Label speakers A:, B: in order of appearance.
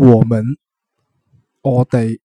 A: 我们我哋